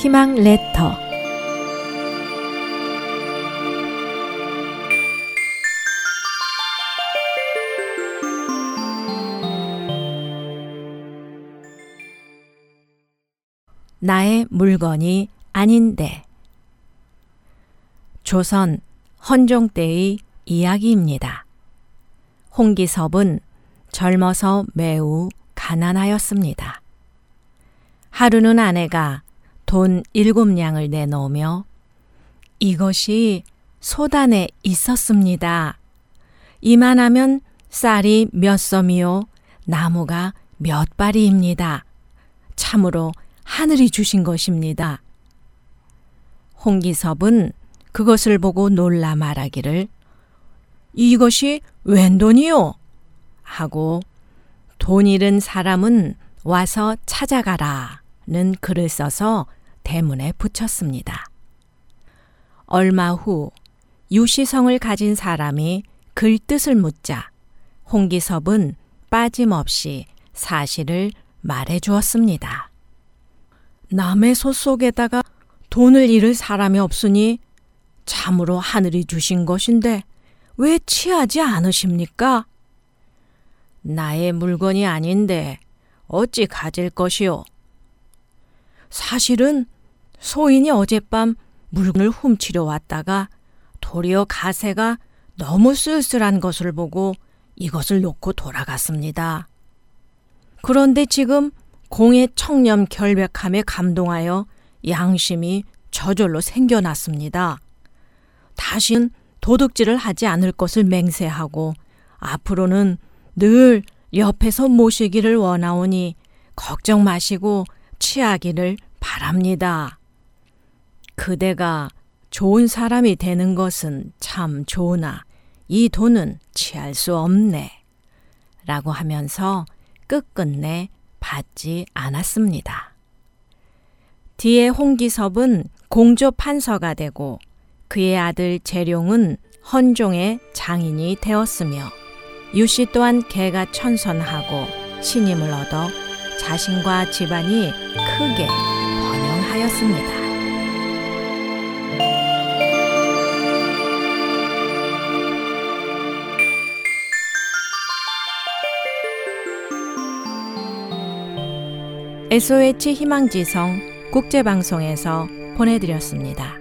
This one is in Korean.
희망 레터 나의 물건이 아닌데 조선 헌종 때의 이야기입니다. 홍기섭은 젊어서 매우 가난하였습니다. 하루는 아내가 돈 일곱 냥을 내놓으며 이것이 소단에 있었습니다. 이만하면 쌀이 몇 섬이요, 나무가 몇 발이입니다. 참으로 하늘이 주신 것입니다. 홍기섭은 그것을 보고 놀라 말하기를 이것이 웬 돈이요? 하고 돈 잃은 사람은 와서 찾아가라는 글을 써서 대문에 붙였습니다. 얼마 후 유시성을 가진 사람이 글 뜻을 묻자 홍기섭은 빠짐없이 사실을 말해 주었습니다. 남의 소 속에다가 돈을 잃을 사람이 없으니 참으로 하늘이 주신 것인데 왜 취하지 않으십니까? 나의 물건이 아닌데 어찌 가질 것이오? 사실은 소인이 어젯밤 물건을 훔치려 왔다가 도리어 가세가 너무 쓸쓸한 것을 보고 이것을 놓고 돌아갔습니다. 그런데 지금 공의 청렴 결백함에 감동하여 양심이 저절로 생겨났습니다. 다신 도둑질을 하지 않을 것을 맹세하고 앞으로는 늘 옆에서 모시기를 원하오니 걱정 마시고 취하기를 바랍니다. 그대가 좋은 사람이 되는 것은 참 좋으나 이 돈은 취할 수 없네. 라고 하면서 끝끝내 받지 않았습니다. 뒤에 홍기섭은 공조 판서가 되고 그의 아들 재룡은 헌종의 장인이 되었으며 유씨 또한 개가 천선하고 신임을 얻어 자신과 집안이 크게 번영하였습니다. SOH 희망지성 국제방송에서 보내드렸습니다.